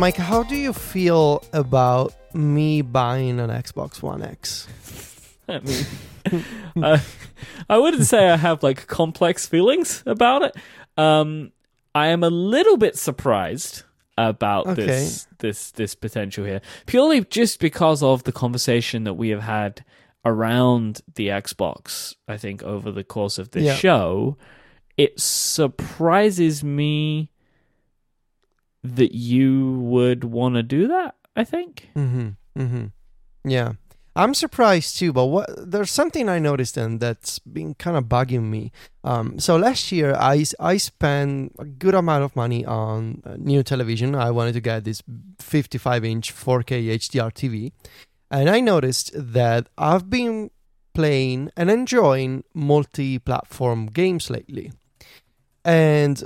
Myke, how do you feel about me buying an Xbox One X? I mean, uh, I wouldn't say I have like complex feelings about it. Um, I am a little bit surprised about Okay. this this this potential here, purely just because of the conversation that we have had around the Xbox. I think over the course of this Yeah. show, it surprises me that you would want to do that. I think. Mm-hmm. Mm-hmm. Yeah. I'm surprised too, but what there's something I noticed and that's been kind of bugging me. Um, so last year I I spent a good amount of money on a new television. I wanted to get this 55 inch 4K HDR TV, and I noticed that I've been playing and enjoying multi-platform games lately, and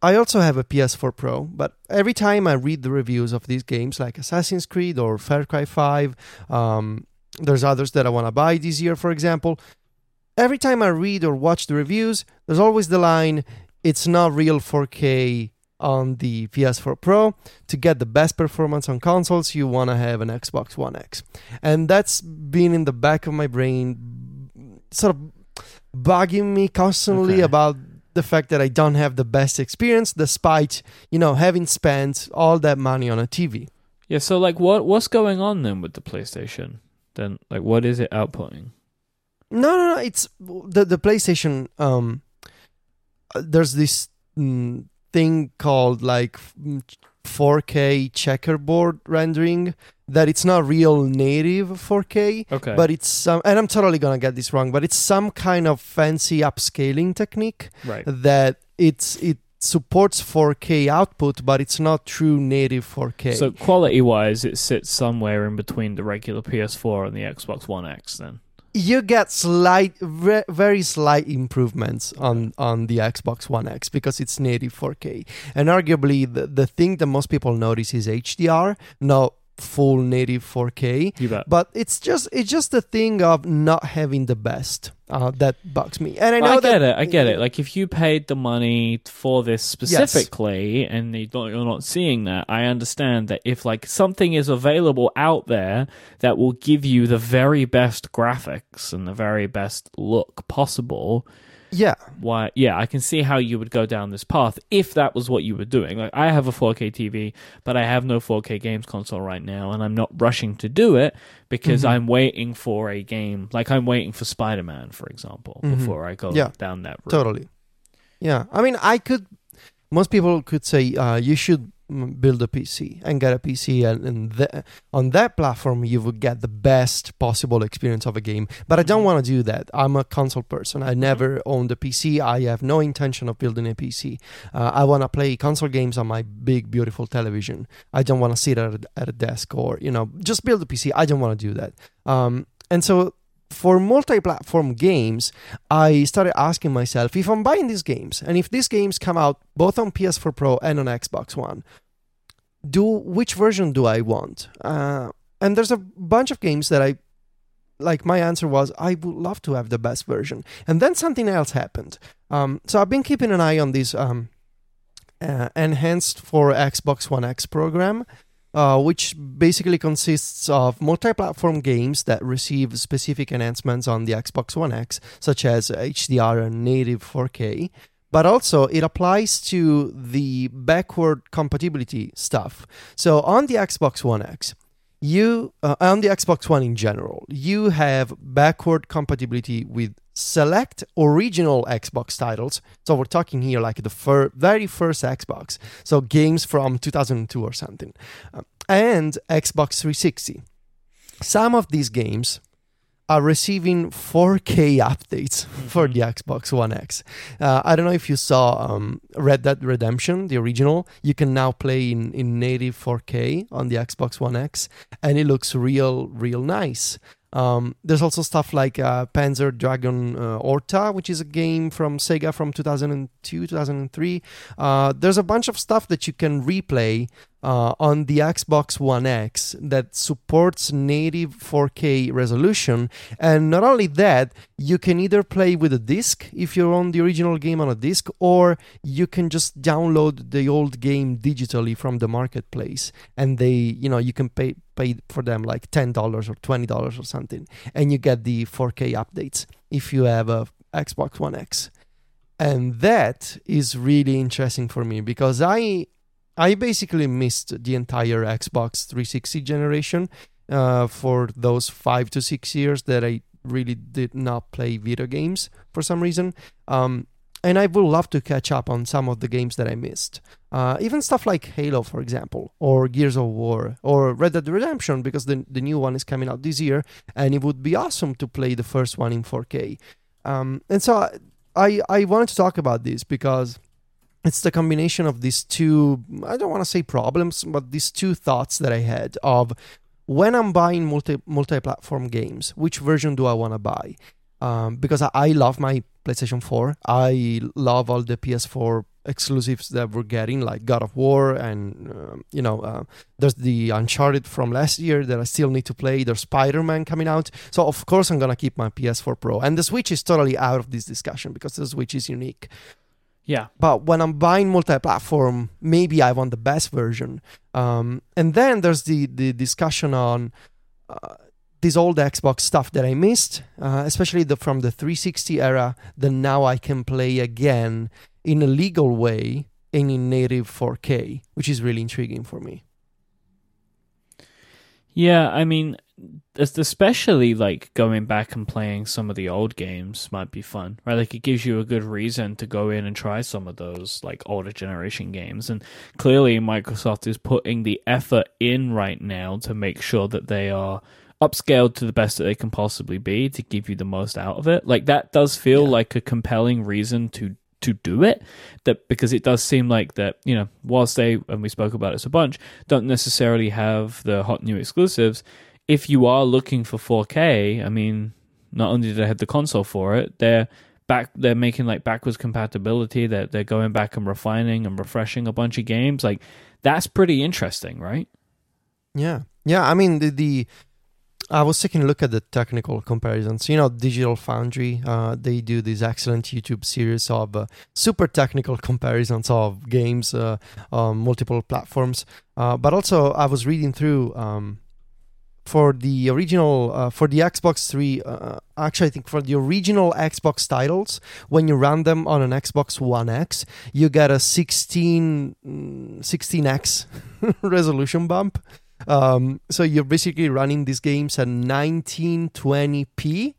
I also have a PS4 Pro, but every time I read the reviews of these games like Assassin's Creed or Far Cry 5, um, there's others that I want to buy this year, for example. Every time I read or watch the reviews, there's always the line, it's not real 4K on the PS4 Pro. To get the best performance on consoles, you want to have an Xbox One X. And that's been in the back of my brain, sort of bugging me constantly Okay. about the fact that I don't have the best experience despite, you know, having spent all that money on a TV. Yeah, so like what what's going on then with the PlayStation? Then like what is it outputting? No, no, no. It's the the PlayStation. Um, there's this mm, thing called like mm, 4K checkerboard rendering that it's not real native 4K, Okay. but it's some. And I'm totally gonna get this wrong, but it's some kind of fancy upscaling technique right. that it's it supports 4K output, but it's not true native 4K. So quality wise it sits somewhere in between the regular PS4 and the Xbox One X then. you get slight ve- very slight improvements on on the Xbox One X because it's native 4K and arguably the, the thing that most people notice is HDR not full native 4K You bet. but it's just it's just the thing of not having the best uh, that bugs me and I know I that it. I get it. Like if you paid the money for this specifically and you you're not seeing that, I understand that if like something is available out there that will give you the very best graphics and the very best look possible, yeah why yeah i can see how you would go down this path if that was what you were doing like i have a 4k tv but i have no 4k games console right now and i'm not rushing to do it because Mhm. i'm waiting for a game like i'm waiting for spider-man for example Mhm. before i go Yeah. down that route Totally. Yeah. I mean, I could. Most people could say uh, you should build a PC and get a PC, and, and the, on that platform you would get the best possible experience of a game. But I don't want to do that. I'm a console person. I never owned a PC. I have no intention of building a PC. Uh, I want to play console games on my big, beautiful television. I don't want to sit at a, at a desk or you know just build a PC. I don't want to do that. Um, and so for multi-platform games, I started asking myself if I'm buying these games and if these games come out both on PS4 Pro and on Xbox One, do which version do I want? Uh, and there's a bunch of games that I like. My answer was I would love to have the best version, and then something else happened. Um, so I've been keeping an eye on this um, uh, enhanced for Xbox One X program. Uh, which basically consists of multi-platform games that receive specific enhancements on the Xbox One X, such as HDR and native 4K. But also, it applies to the backward compatibility stuff. So on the Xbox One X, you uh, on the Xbox One in general, you have backward compatibility with select original Xbox titles. So we're talking here like the fir- very first Xbox, so games from 2002 or something, Um, and Xbox 360. Some of these games are receiving 4K updates for the Xbox One X. Uh, I don't know if you saw um, Red Dead Redemption, the original. You can now play in, in native 4K on the Xbox One X, and it looks real, real nice. Um, there's also stuff like uh, Panzer Dragoon uh, Orta, which is a game from Sega from 2002, 2003. Uh, there's a bunch of stuff that you can replay uh, on the Xbox One X that supports native 4K resolution. And not only that, you can either play with a disc if you're on the original game on a disc, or you can just download the old game digitally from the marketplace. And they, you know, you can pay pay for them like $10 or $20 or something. And you get the 4K updates if you have a Xbox One X. And that is really interesting for me because I I basically missed the entire Xbox 360 generation uh, for those five to six years that I really did not play video games for some reason. Um, and I would love to catch up on some of the games that I missed. Uh, even stuff like Halo, for example, or Gears of War, or Red Dead Redemption, because the, the new one is coming out this year, and it would be awesome to play the first one in 4K. Um, and so I, I wanted to talk about this because it's the combination of these two i don't want to say problems but these two thoughts that i had of when i'm buying multi multi-platform games which version do i want to buy? Um, because I, I, love my playstation 4 i love all the ps4 exclusives that we're getting like god of war and uh, you know uh, there's the uncharted from last year that i still need to play. There's spider-man coming out. So of course i'm gonna keep my ps4 pro. And the switch is totally out of this discussion because the switch is unique yeah. But when I'm buying multi-platform, maybe I want the best version. Um, and then there's the the discussion on uh, this old Xbox stuff that I missed, uh, especially the from the 360 era. That now I can play again in a legal way and in native 4K, which is really intriguing for me. Yeah, I mean, especially like going back and playing some of the old games might be fun, right? Like it gives you a good reason to go in and try some of those like older generation games. And clearly, Microsoft is putting the effort in right now to make sure that they are upscaled to the best that they can possibly be to give you the most out of it. Like that does feel yeah. like a compelling reason to to do it that because it does seem like that you know whilst they and we spoke about this a bunch don't necessarily have the hot new exclusives. If you are looking for 4K, I mean, not only do they have the console for it, they're back they're making like backwards compatibility that they're, they're going back and refining and refreshing a bunch of games like that's pretty interesting right? Yeah. Yeah i mean the, the i was taking a look at the technical comparisons. You know digital foundry uh, they do this excellent youtube series of uh, super technical comparisons of games uh, on multiple platforms. Uh, but also i was reading through um, for the original uh, for the Xbox 3 uh, actually I think for the original Xbox titles when you run them on an Xbox One X you get a 16 16x mm, resolution bump um, so you're basically running these games at 1920p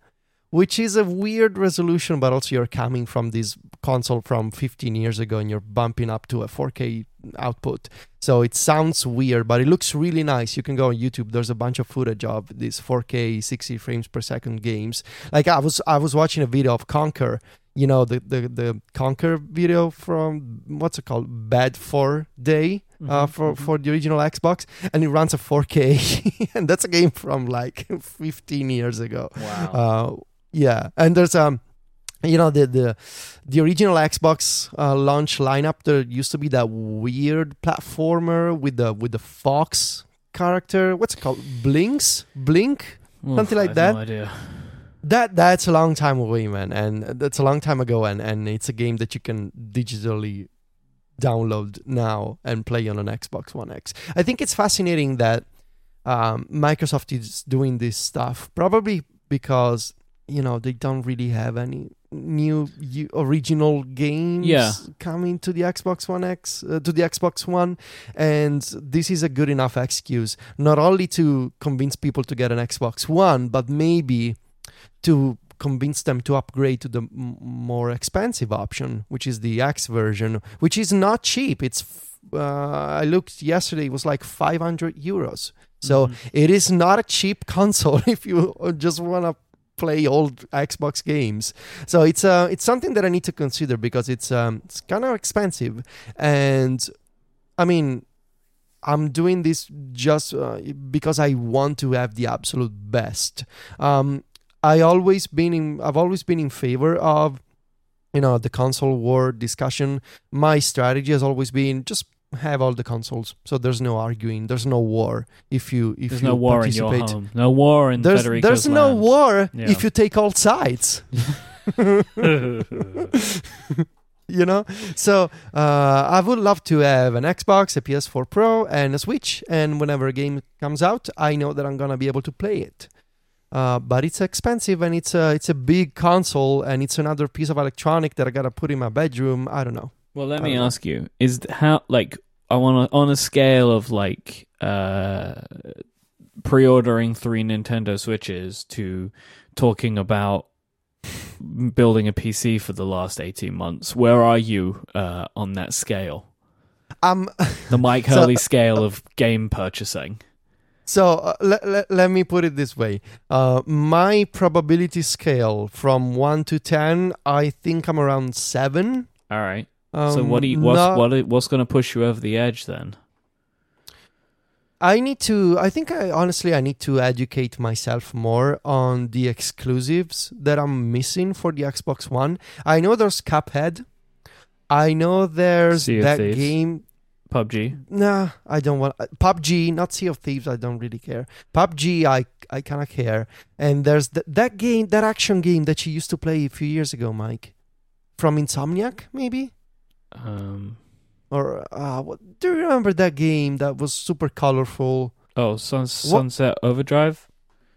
which is a weird resolution, but also you're coming from this console from 15 years ago and you're bumping up to a 4K output. So it sounds weird, but it looks really nice. You can go on YouTube. There's a bunch of footage of these 4K 60 frames per second games. Like I was I was watching a video of Conker, you know, the the, the Conker video from what's it called? Bad Fur Day. Uh, mm-hmm, for mm-hmm. for the original Xbox, and it runs a 4K, and that's a game from like 15 years ago. Wow. Uh, yeah, and there's um, you know the the the original Xbox uh, launch lineup. There used to be that weird platformer with the with the fox character. What's it called? Blinx, Blink, Oof, something like that. No idea. That that's a long time away, man, and that's a long time ago, and and it's a game that you can digitally download now and play on an Xbox One X. I think it's fascinating that um, Microsoft is doing this stuff, probably because you know they don't really have any new original games yeah. coming to the Xbox One X uh, to the Xbox One and this is a good enough excuse not only to convince people to get an Xbox One but maybe to convince them to upgrade to the m- more expensive option which is the X version which is not cheap it's uh, I looked yesterday it was like 500 euros so mm-hmm. it is not a cheap console if you just want to play old Xbox games. So it's uh it's something that I need to consider because it's um it's kind of expensive, and I mean. I'm doing this just uh, because I want to have the absolute best. Um, I always been in. I've always been in favor of, you know, the console war discussion. My strategy has always been just have all the consoles, so there's no arguing. There's no war if you if There's you no war in your participate. home. No war in There's Federico's there's no war Yeah. if you take all sides. you know so uh, i would love to have an xbox a ps4 pro and a switch and whenever a game comes out i know that i'm gonna be able to play it uh, but it's expensive and it's a it's a big console and it's another piece of electronic that i gotta put in my bedroom i don't know Well, let me know. ask you: Is how like I want on a scale of like uh, pre-ordering three Nintendo Switches to talking about building a PC for the last eighteen months? Where are you uh, on that scale? um The Myke So- Hurley scale of game purchasing. So uh, let, let, let me put it this way. Uh, my probability scale from 1 to 10, I think I'm around 7. All right. Um, so what do you what's not- what what's going to push you over the edge then? I need to. I think I honestly I need to educate myself more on the exclusives that I'm missing for the Xbox One. I know there's Cuphead. I know there's that Thieves. game. PUBG. Nah, I don't want uh, PUBG. Not Sea of Thieves. I don't really care. PUBG. I I kind of care. And there's th- that game, that action game that you used to play a few years ago, Myke, from Insomniac, maybe. Um. Or uh, what, do you remember that game that was super colorful? Oh, sun, Sunset Overdrive.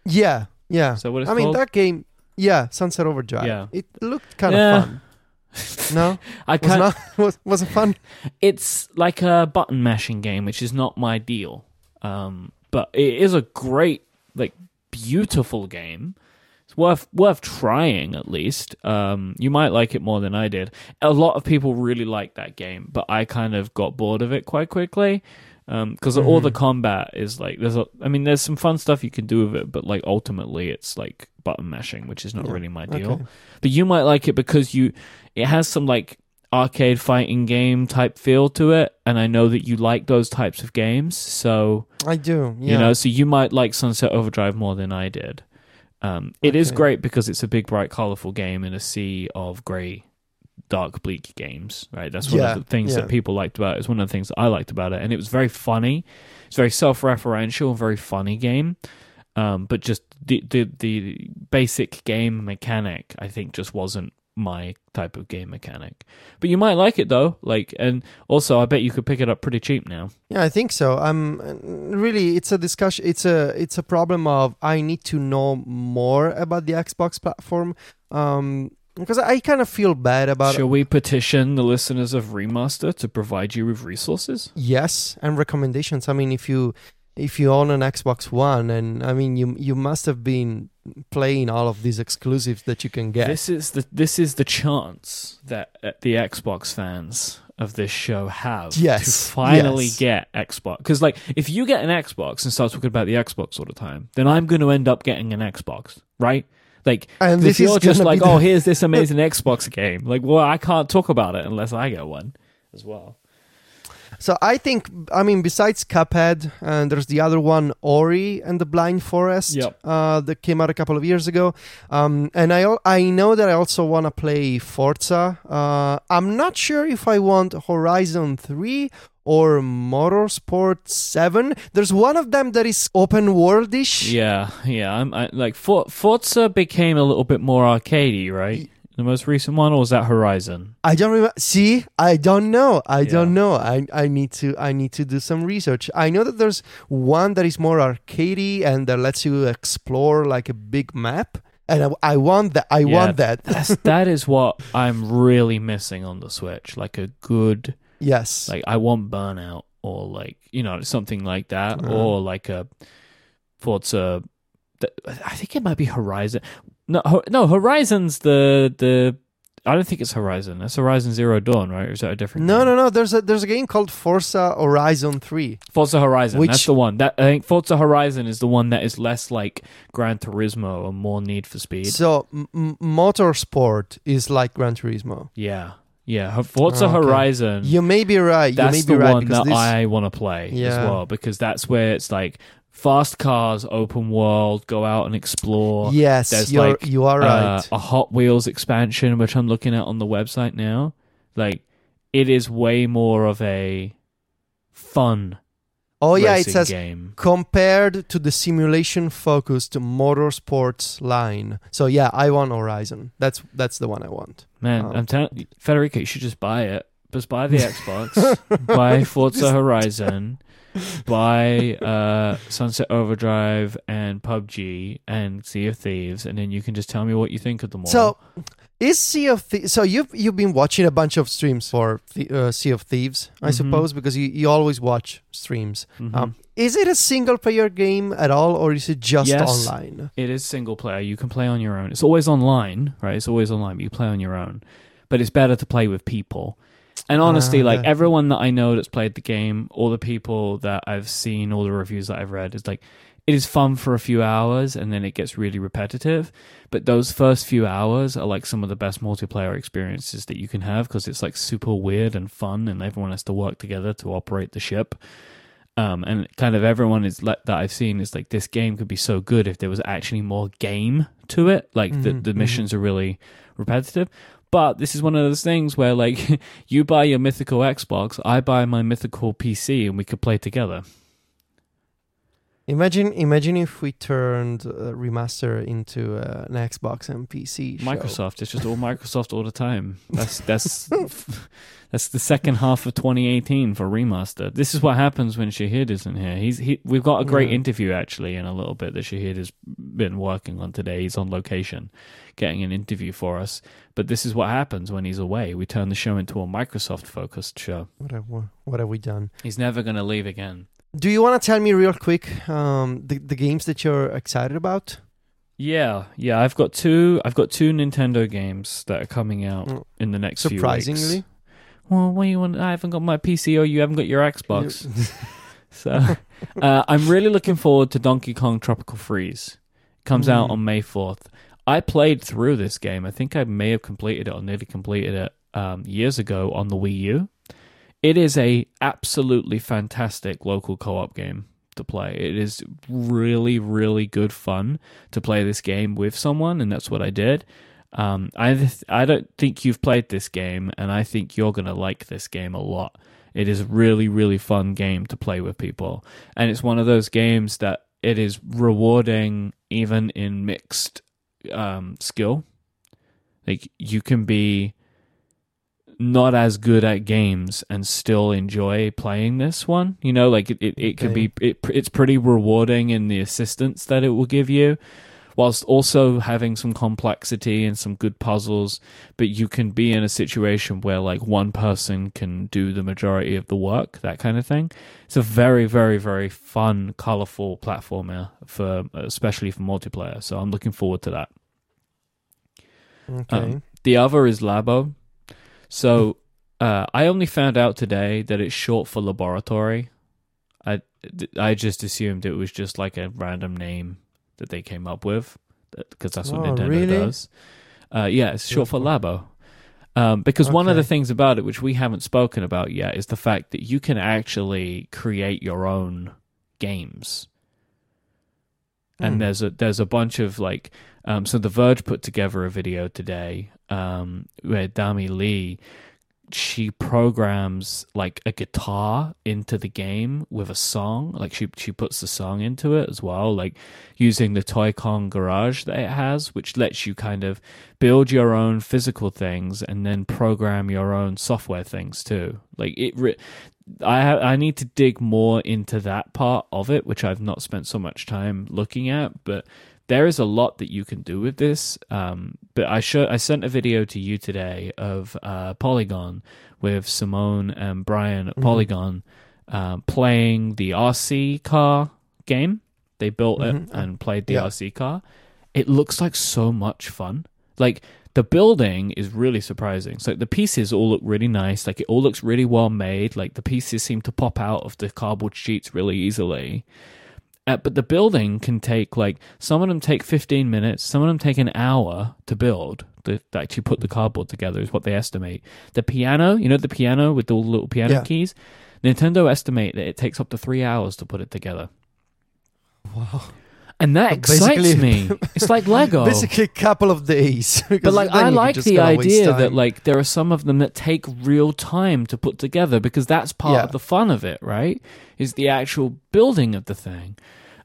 Yeah, yeah. So what I mean that game. Yeah, Sunset Overdrive. Yeah. it looked kind of Yeah. fun. No, I can't. not was was it fun? it's like a button mashing game, which is not my deal. Um, but it is a great, like, beautiful game. It's worth worth trying at least. Um, you might like it more than I did. A lot of people really like that game, but I kind of got bored of it quite quickly. Because all the Mhm. combat is like there's a, I mean, there's some fun stuff you can do with it, but like ultimately, it's like button mashing, which is not Yeah, really my deal Okay. but you might like it because you it has some like arcade fighting game type feel to it and i know that you like those types of games so I do. Yeah. you know so you might like sunset overdrive more than i did um, it is Okay. great because it's a big bright colorful game in a sea of gray dark bleak games right that's one Yeah, of the things yeah. that people liked about it it's one of the things that i liked about it and it was very funny it's very self-referential very funny game um, but just the, the the basic game mechanic I think just wasn't my type of game mechanic. But you might like it though, like and also I bet you could pick it up pretty cheap now. Yeah, I think so. Um, really, it's a discussion. It's a it's a problem of I need to know more about the Xbox platform. Um, because I kind of feel bad about Shall we petition the listeners of Remaster to provide you with resources? yes and recommendations. I mean, if you if you own an Xbox One, and I mean, you you must have been playing all of these exclusives that you can get. This is the this is the chance that uh, the Xbox fans of this show have Yes, to finally yes. get Xbox. Because like, if you get an Xbox and start talking about the Xbox all the time, then I'm going to end up getting an Xbox, right? Like, and if this you're is just like, be the- oh, here's this amazing Xbox game. Like, well, I can't talk about it unless I get one as well. So I think, I mean, besides Cuphead, and there's the other one, Ori and the Blind Forest, Yep. uh, that came out a couple of years ago. Um, and I I know that I also want to play Forza. Uh, I'm not sure if I want Horizon 3 or Motorsport 7. There's one of them that is open worldish. Yeah, yeah. I'm I, like For- Forza became a little bit more arcadey, right? The most recent one, or was that Horizon? I don't remember. See, I don't know. I Yeah. don't know. I I need to I need to do some research. I know that there's one that is more arcadey and that lets you explore like a big map, and I, I want that. I Yeah, want that. That's that is what I'm really missing on the Switch. Like a good, yes. like I want Burnout or like you know something like that, or like a Forza. I think it might be Horizon. No, no, Horizon's the the. I don't think it's Horizon. That's Horizon Zero Dawn, right? Or is that a different? no, game? no, no. There's a there's a game called Forza Horizon Three. Forza Horizon. Which- that's the one. That I think Forza Horizon is the one that is less like Gran Turismo and more Need for Speed. So m- Motorsport is like Gran Turismo. yeah, yeah. Forza Okay. Horizon. You may be right. You may that's be the right one that this, I want to play as well because that's where it's like fast cars, open world, go out and explore. yes, there's you're like, you are Uh, right. a Hot Wheels expansion, which I'm looking at on the website now. Like, it is way more of a fun. Oh yeah, it says game. compared to the simulation focused motorsports line. So yeah, I want Horizon. That's that's the one I want. Man, Um, I'm telling Federico, you should just buy it. Just buy the Xbox, buy Forza Horizon, buy uh, Sunset Overdrive and PUBG and Sea of Thieves, and then you can just tell me what you think of them all. So is Sea of Thieves? So you've you've been watching a bunch of streams for the, uh, Sea of Thieves, I Mhm. suppose, because you, you always watch streams. Mhm. Um, is it a single player game at all, or is it just Yes. online? It is single player. You can play on your own. It's always online, right? It's always online, but you play on your own. But it's better to play with people. And honestly, Ah, like everyone that I know that's played the game, all the people that I've seen, all the reviews that I've read, is like it is fun for a few hours and then it gets really repetitive. But those first few hours are like some of the best multiplayer experiences that you can have because it's like super weird and fun and everyone has to work together to operate the ship. Um, and kind of everyone is like that I've seen is like this game could be so good if there was actually more game to it. Like the Mhm, the mhm. missions are really repetitive. But this is one of those things where like you buy your mythical Xbox, I buy my mythical PC, and we could play together. Imagine imagine if we turned uh, remaster into uh, an Xbox and PC. show. Microsoft, it's just all Microsoft all the time. That's that's that's the second half of 2018 for remaster. This is what happens when Shahid isn't here. He's he. We've got a great Yeah. interview actually in a little bit that Shahid has been working on today. He's on location, getting an interview for us. But this is what happens when he's away. We turn the show into a Microsoft focused show. What have, what have we done? He's never going to leave again. Do you want to tell me real quick um, the the games that you're excited about? Yeah, yeah. I've got two. I've got two Nintendo games that are coming out Mm. in the next few weeks. Surprisingly, Well, what do you want? I haven't got my PC or you haven't got your Xbox. so uh, I'm really looking forward to Donkey Kong Tropical Freeze. Comes out Mm. on May 4th. I played through this game. I think I may have completed it or nearly completed it um, years ago on the Wii U. It is a absolutely fantastic local co-op game to play. It is really, really good fun to play this game with someone, and that's what I did. Um, I th- I don't think you've played this game, and I think you're gonna like this game a lot. It is a really, really fun game to play with people, and it's one of those games that it is rewarding even in mixed um, skill. Like you can be not as good at games and still enjoy playing this one. You know, like it, it, it can be it, it's pretty rewarding in the assistance that it will give you, whilst also having some complexity and some good puzzles. But you can be in a situation where like one person can do the majority of the work, that kind of thing. It's a very, very, very fun, colorful platformer for especially for multiplayer. So I'm looking forward to that. okay. Um, the other is Labo. So uh, I only found out today that it's short for laboratory. I I just assumed it was just like a random name that they came up with because that's what Nintendo really? does. Uh, yeah, it's short for Labo. Um, because one of the things about it, which we haven't spoken about yet, is the fact that you can actually create your own games and Hmm. there's a there's a bunch of like um so the verge put together a video today um where dami lee she programs like a guitar into the game with a song like she she puts the song into it as well like using the toy-con garage that it has which lets you kind of build your own physical things and then program your own software things too like it re- I ha- I need to dig more into that part of it, which I've not spent so much time looking at. But there is a lot that you can do with this. Um, but I show I sent a video to you today of uh, Polygon with Simone and Brian at Mhm. Polygon um, playing the RC car game. They built Mhm. it and played the Yeah. RC car. It looks like so much fun. Like the building is really surprising. So the pieces all look really nice. Like it all looks really well made. Like the pieces seem to pop out of the cardboard sheets really easily. Uh, but the building can take like some of them take 15 minutes, some of them take an hour to build. To, to actually put the cardboard together is what they estimate. The piano, you know, the piano with all the little piano Yeah. keys. Nintendo estimate that it takes up to three hours to put it together. Wow. And that excites me. It's like Lego. Basically, a couple of days. But like I like the idea that like there are some of them that take real time to put together because that's part Yeah. of the fun of it, right? Is the actual building of the thing.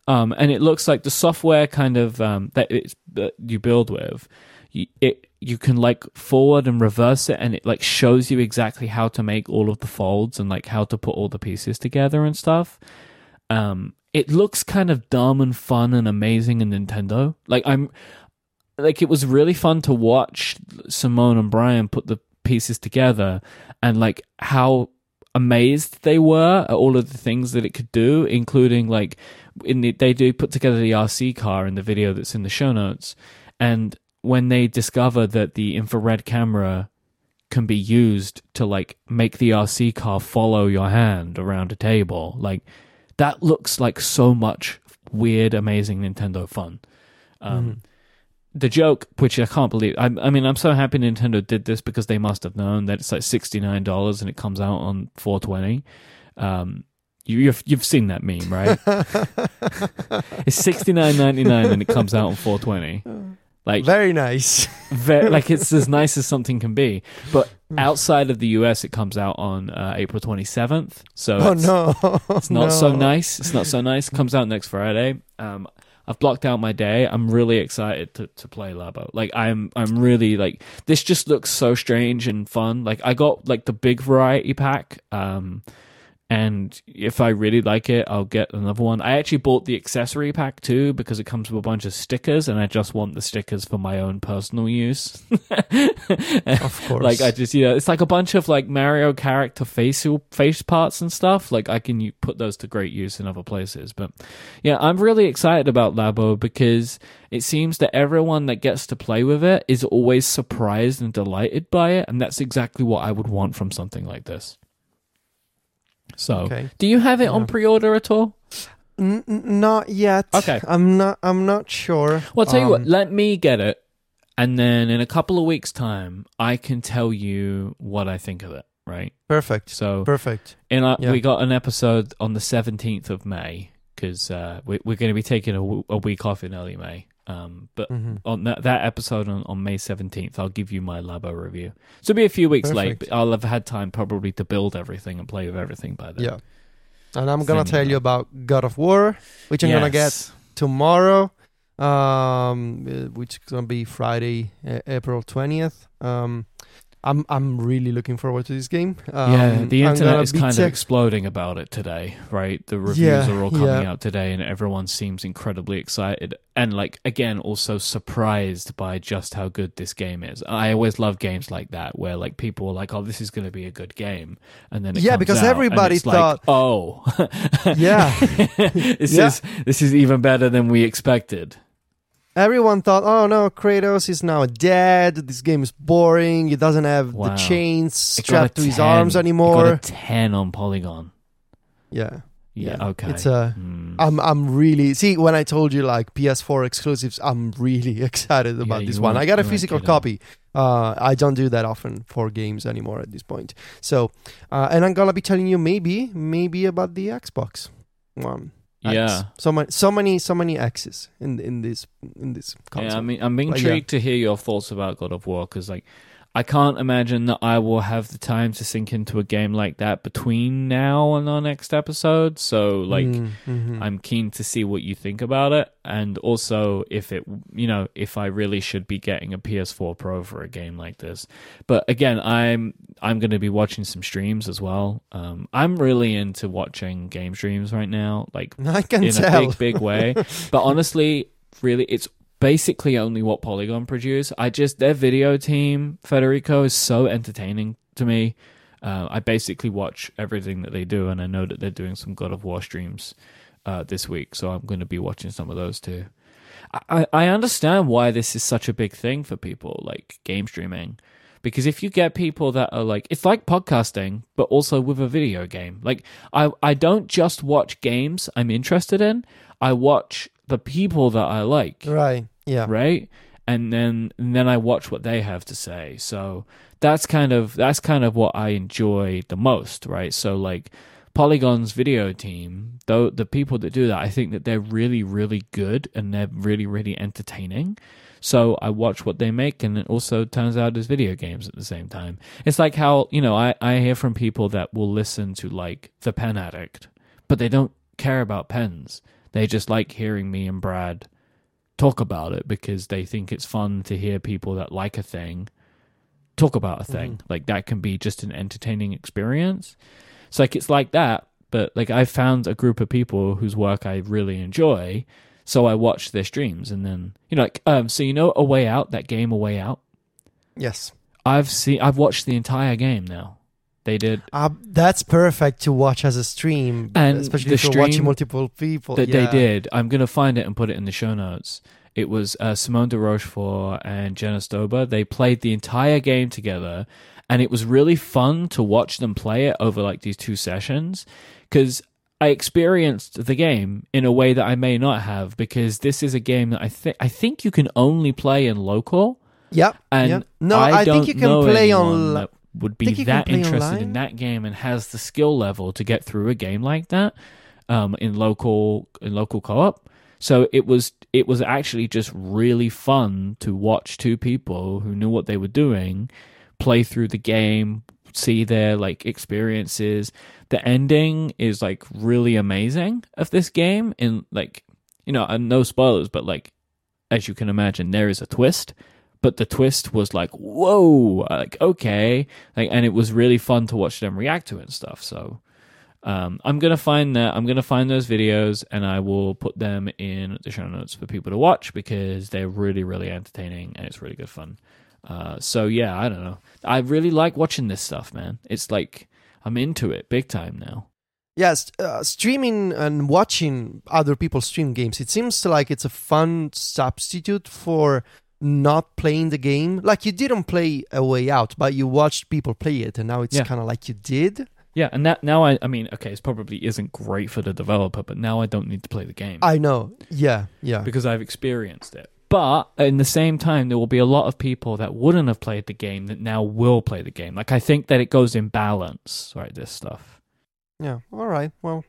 Um, and it looks like the software kind of um, that it's that you build with, you, it you can like forward and reverse it, and it like shows you exactly how to make all of the folds and like how to put all the pieces together and stuff. Um, it looks kind of dumb and fun and amazing in Nintendo. Like I'm like it was really fun to watch Simone and Brian put the pieces together and like how amazed they were at all of the things that it could do, including like in the, they do put together the RC car in the video that's in the show notes, and when they discover that the infrared camera can be used to like make the RC car follow your hand around a table, like that looks like so much weird, amazing Nintendo fun. Um, the joke, which I can't believe. I, I mean, I'm so happy Nintendo did this because they must have known that it's like sixty nine dollars and it comes out on four twenty. Um, you, you've you've seen that meme, right? it's sixty nine ninety nine and it comes out on four twenty. Like very nice. ve- like it's as nice as something can be. But outside of the US, it comes out on uh, April twenty seventh. So oh it's, no, it's not so nice. It's not so nice. It comes out next Friday. Um, I've blocked out my day. I'm really excited to, to play Labo. Like I'm I'm really like this just looks so strange and fun. Like I got like the big variety pack. Um and if I really like it, I'll get another one. I actually bought the accessory pack too because it comes with a bunch of stickers, and I just want the stickers for my own personal use. Of course. like I just, you know, it's like a bunch of like Mario character facial face parts and stuff. Like I can put those to great use in other places. But yeah, I'm really excited about Labo because it seems that everyone that gets to play with it is always surprised and delighted by it, and that's exactly what I would want from something like this. So, Okay. do you have it on pre-order at all? N- not yet. Okay. I'm not. I'm not sure. Well, I'll tell you what, Um, let me get it, and then in a couple of weeks' time, I can tell you what I think of it. Right. Perfect. So, Perfect. And our, Yeah. we got an episode on the seventeenth of May because uh, we, we're going to be taking a, w- a week off in early May. Um, but mm-hmm. on that, that episode on, on May seventeenth, I'll give you my Labo review. So it'll be a few weeks late, but I'll have had time probably to build everything and play with everything by then. Yeah. And I'm gonna tell you about God of War, which I'm gonna get tomorrow, um, which is gonna be Friday, uh, April twentieth. Um, I'm I'm really looking forward to this game. Um, yeah, the internet is kind of exploding about it today, right? The reviews Yeah, are all coming yeah. out today, and everyone seems incredibly excited, and like again, also surprised by just how good this game is. I always love games like that, where like people are like, "Oh, this is going to be a good game," and then it Yeah, comes because out, and everybody it's like, thought- "Oh, Yeah. this Yeah. is this is even better than we expected." Everyone thought, oh no, Kratos is now dead. This game is boring. He doesn't have Wow. the chains It got a strapped to his arms anymore. got a ten on Polygon. yeah, Yeah, Yeah. okay. It's a- Hmm. I'm I'm really see when I told you like PS4 exclusives, I'm really excited about you this one. I got a physical copy. Uh, I don't do that often for games anymore at this point. So, uh, and I'm gonna be telling you maybe maybe about the Xbox One. X. yeah. so many so many so many X's in in this in this console. Yeah, I mean, I'm intrigued yeah. to hear your thoughts about God of War because, like, I can't imagine that I will have the time to sink into a game like that between now and our next episode. So, like, Mm, mhm. I'm keen to see what you think about it, and also if it, you know, if I really should be getting a PS4 Pro for a game like this. But again, I'm I'm going to be watching some streams as well. Um, I'm really into watching game streams right now, like I can in tell. a big, big way. but honestly, really, it's basically only what Polygon produce. I just their video team, Federico, is so entertaining to me. Uh, I basically watch everything that they do, and I know that they're doing some God of War streams uh, this week, so I'm going to be watching some of those too. I, I understand why this is such a big thing for people, like game streaming. Because if you get people that are like, it's like podcasting, but also with a video game. Like, I, I don't just watch games I'm interested in, I watch the people that I like right. Yeah. right and then and then i watch what they have to say so that's kind of that's kind of what i enjoy the most right so like Polygon's video team, though the people that do that, I think that they're really, really good and they're really, really entertaining. So I watch what they make, and it also turns out as video games at the same time. It's like how you know I I hear from people that will listen to like the Pen Addict, but they don't care about pens. They just like hearing me and Brad talk about it because they think it's fun to hear people that like a thing talk about a thing. Mm-hmm. Like that can be just an entertaining experience. So like it's like that, but like I found a group of people whose work I really enjoy, so I watch their streams and then you know like um so you know A Way Out, that game A Way Out? Yes. I've seen I've watched the entire game now. They did. Uh, that's perfect to watch as a stream, and especially if you're watching multiple people. That yeah. they did. I'm gonna find it and put it in the show notes. It was uh, Simone de Rochefort and Jenna Stoeber. They played the entire game together, and it was really fun to watch them play it over like these two sessions because I experienced the game in a way that I may not have because this is a game that I think I think you can only play in local. Yep. And yep. no, I, I think you can play on. That would be that interested online. in that game and has the skill level to get through a game like that um, in local in local co-op. So it was it was actually just really fun to watch two people who knew what they were doing play through the game, see their like experiences. The ending is like really amazing of this game in like you know, and no spoilers, but like as you can imagine, there is a twist. But the twist was like, whoa, like okay, like, and it was really fun to watch them react to it and stuff. So, um, I'm gonna find that. I'm gonna find those videos and I will put them in the show notes for people to watch because they're really, really entertaining and it's really good fun. Uh, so yeah, I don't know. I really like watching this stuff, man. It's like I'm into it big time now. Yes, uh, streaming and watching other people stream games. It seems like it's a fun substitute for not playing the game. Like you didn't play a way out, but you watched people play it, and now it's yeah. kind of like you did. Yeah, and that now I I mean, okay, it probably isn't great for the developer, but now I don't need to play the game. I know. Yeah, yeah. Because I've experienced it. But in the same time, there will be a lot of people that wouldn't have played the game that now will play the game. Like I think that it goes in balance, right? This stuff. Yeah. All right. Well,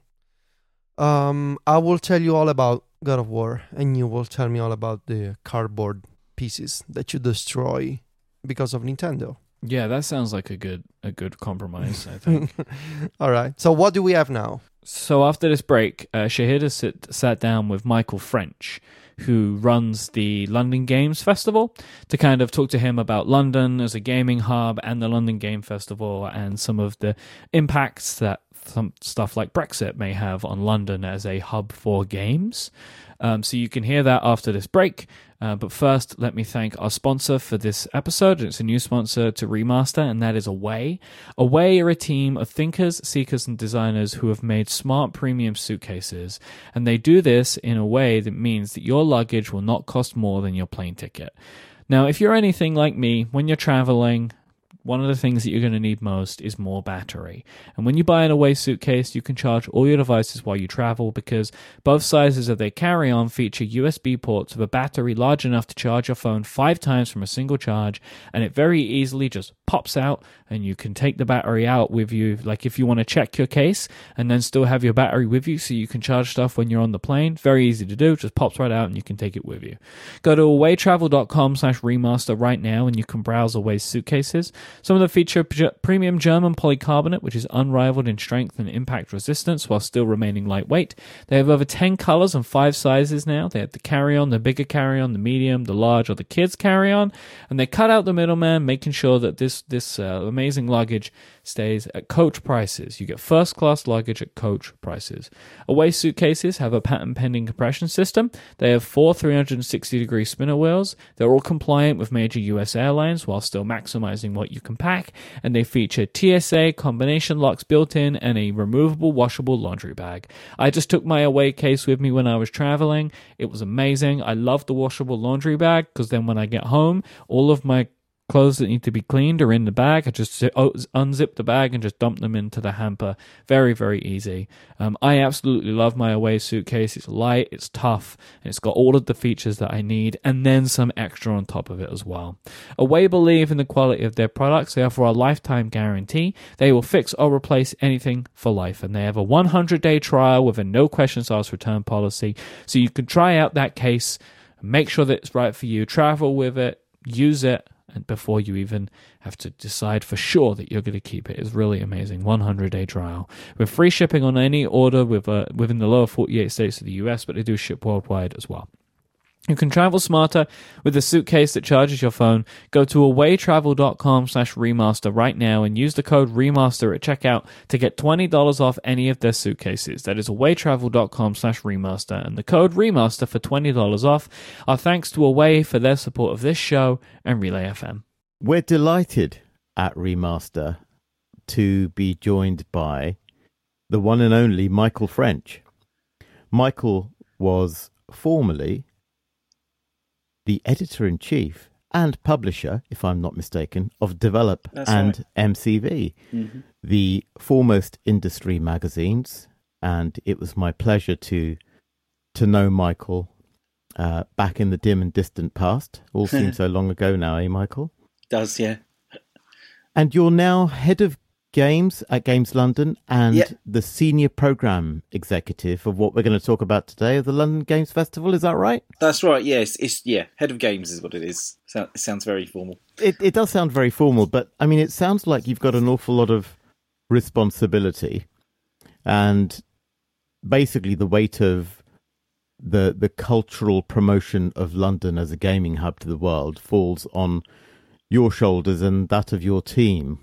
um, I will tell you all about God of War, and you will tell me all about the cardboard pieces that you destroy because of Nintendo. Yeah, that sounds like a good a good compromise. I think. all right. So what do we have now? So after this break, uh, Shahida sit, sat down with Michael French, who runs the London Games Festival, to kind of talk to him about London as a gaming hub and the London Game Festival and some of the impacts that some stuff like Brexit may have on London as a hub for games. Um, so you can hear that after this break. Uh, but first, let me thank our sponsor for this episode. It's a new sponsor to Remaster, and that is Away. Away are a team of thinkers, seekers, and designers who have made smart premium suitcases. And they do this in a way that means that your luggage will not cost more than your plane ticket. Now, if you're anything like me, when you're traveling, one of the things that you're going to need most is more battery. And when you buy an away suitcase, you can charge all your devices while you travel because both sizes of their carry on feature USB ports with a battery large enough to charge your phone five times from a single charge, and it very easily just pops out and you can take the battery out with you. Like if you want to check your case and then still have your battery with you so you can charge stuff when you're on the plane, very easy to do. Just pops right out and you can take it with you. Go to awaytravel.com slash remaster right now and you can browse away suitcases. Some of them feature premium German polycarbonate, which is unrivaled in strength and impact resistance while still remaining lightweight. They have over 10 colors and 5 sizes now. They have the carry on, the bigger carry on, the medium, the large, or the kids carry on. And they cut out the middleman, making sure that this, this uh, amazing luggage stays at coach prices. You get first class luggage at coach prices. Away suitcases have a patent pending compression system. They have four 360 degree spinner wheels. They're all compliant with major US airlines while still maximizing what you can pack. And they feature TSA combination locks built in and a removable washable laundry bag. I just took my away case with me when I was traveling. It was amazing. I love the washable laundry bag because then when I get home, all of my clothes that need to be cleaned are in the bag. I just unzip the bag and just dump them into the hamper. Very, very easy. Um, I absolutely love my away suitcase. It's light, it's tough, and it's got all of the features that I need, and then some extra on top of it as well. Away believe in the quality of their products. They offer a lifetime guarantee. They will fix or replace anything for life, and they have a 100 day trial with a no questions asked return policy. So you can try out that case, make sure that it's right for you, travel with it, use it and before you even have to decide for sure that you're going to keep. It's really amazing. 100 day trial with free shipping on any order with, uh, within the lower 48 states of the US, but they do ship worldwide as well. You can travel smarter with a suitcase that charges your phone. Go to awaytravel.com slash remaster right now and use the code remaster at checkout to get $20 off any of their suitcases. That is awaytravel.com slash remaster and the code remaster for $20 off. Our thanks to Away for their support of this show and Relay FM. We're delighted at Remaster to be joined by the one and only Michael French. Michael was formerly the editor in chief and publisher, if I'm not mistaken, of Develop That's and right. MCV, mm-hmm. the foremost industry magazines. And it was my pleasure to to know Michael uh, back in the dim and distant past. All seems so long ago now, eh, Michael? Does yeah. And you're now head of Games at Games London and yep. the senior program executive of what we're going to talk about today of the London Games Festival. Is that right? That's right. Yes, it's yeah. Head of Games is what it is. So, it sounds very formal. It it does sound very formal, but I mean, it sounds like you've got an awful lot of responsibility, and basically the weight of the the cultural promotion of London as a gaming hub to the world falls on your shoulders and that of your team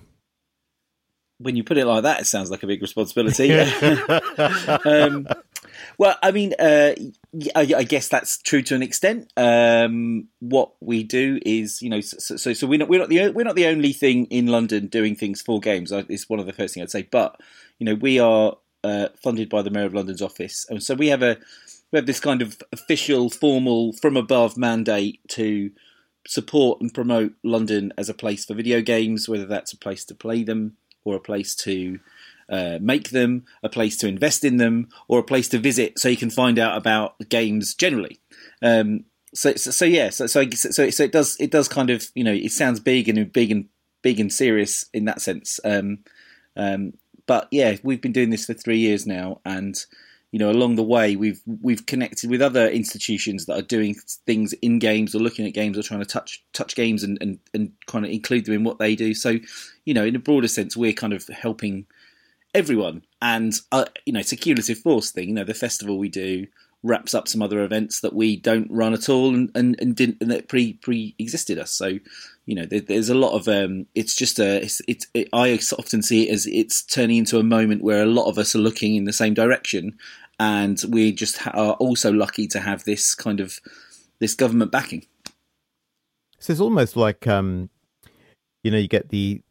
when you put it like that, it sounds like a big responsibility. um, well, I mean, uh, I, I, guess that's true to an extent. Um, what we do is, you know, so, so, so we're not we're not the we're not the only thing in London doing things for games. It's one of the first things I'd say. But you know, we are uh, funded by the Mayor of London's office, and so we have a we have this kind of official, formal, from above mandate to support and promote London as a place for video games, whether that's a place to play them or a place to uh, make them, a place to invest in them, or a place to visit so you can find out about games generally. Um, so, so, so, yeah, so, so, so, so, it does, it does kind of, you know, it sounds big and big and big and serious in that sense. Um, um, but yeah, we've been doing this for three years now, and you know, along the way, we've we've connected with other institutions that are doing things in games or looking at games or trying to touch touch games and, and, and kind of include them in what they do. So, you know, in a broader sense, we're kind of helping everyone. And uh, you know, it's a cumulative force thing. You know, the festival we do wraps up some other events that we don't run at all and, and, and didn't and that pre pre existed us. So, you know, there, there's a lot of um, it's just a it's, it's it, I often see it as it's turning into a moment where a lot of us are looking in the same direction, and we just ha- are also lucky to have this kind of this government backing. So it's almost like um, you know, you get the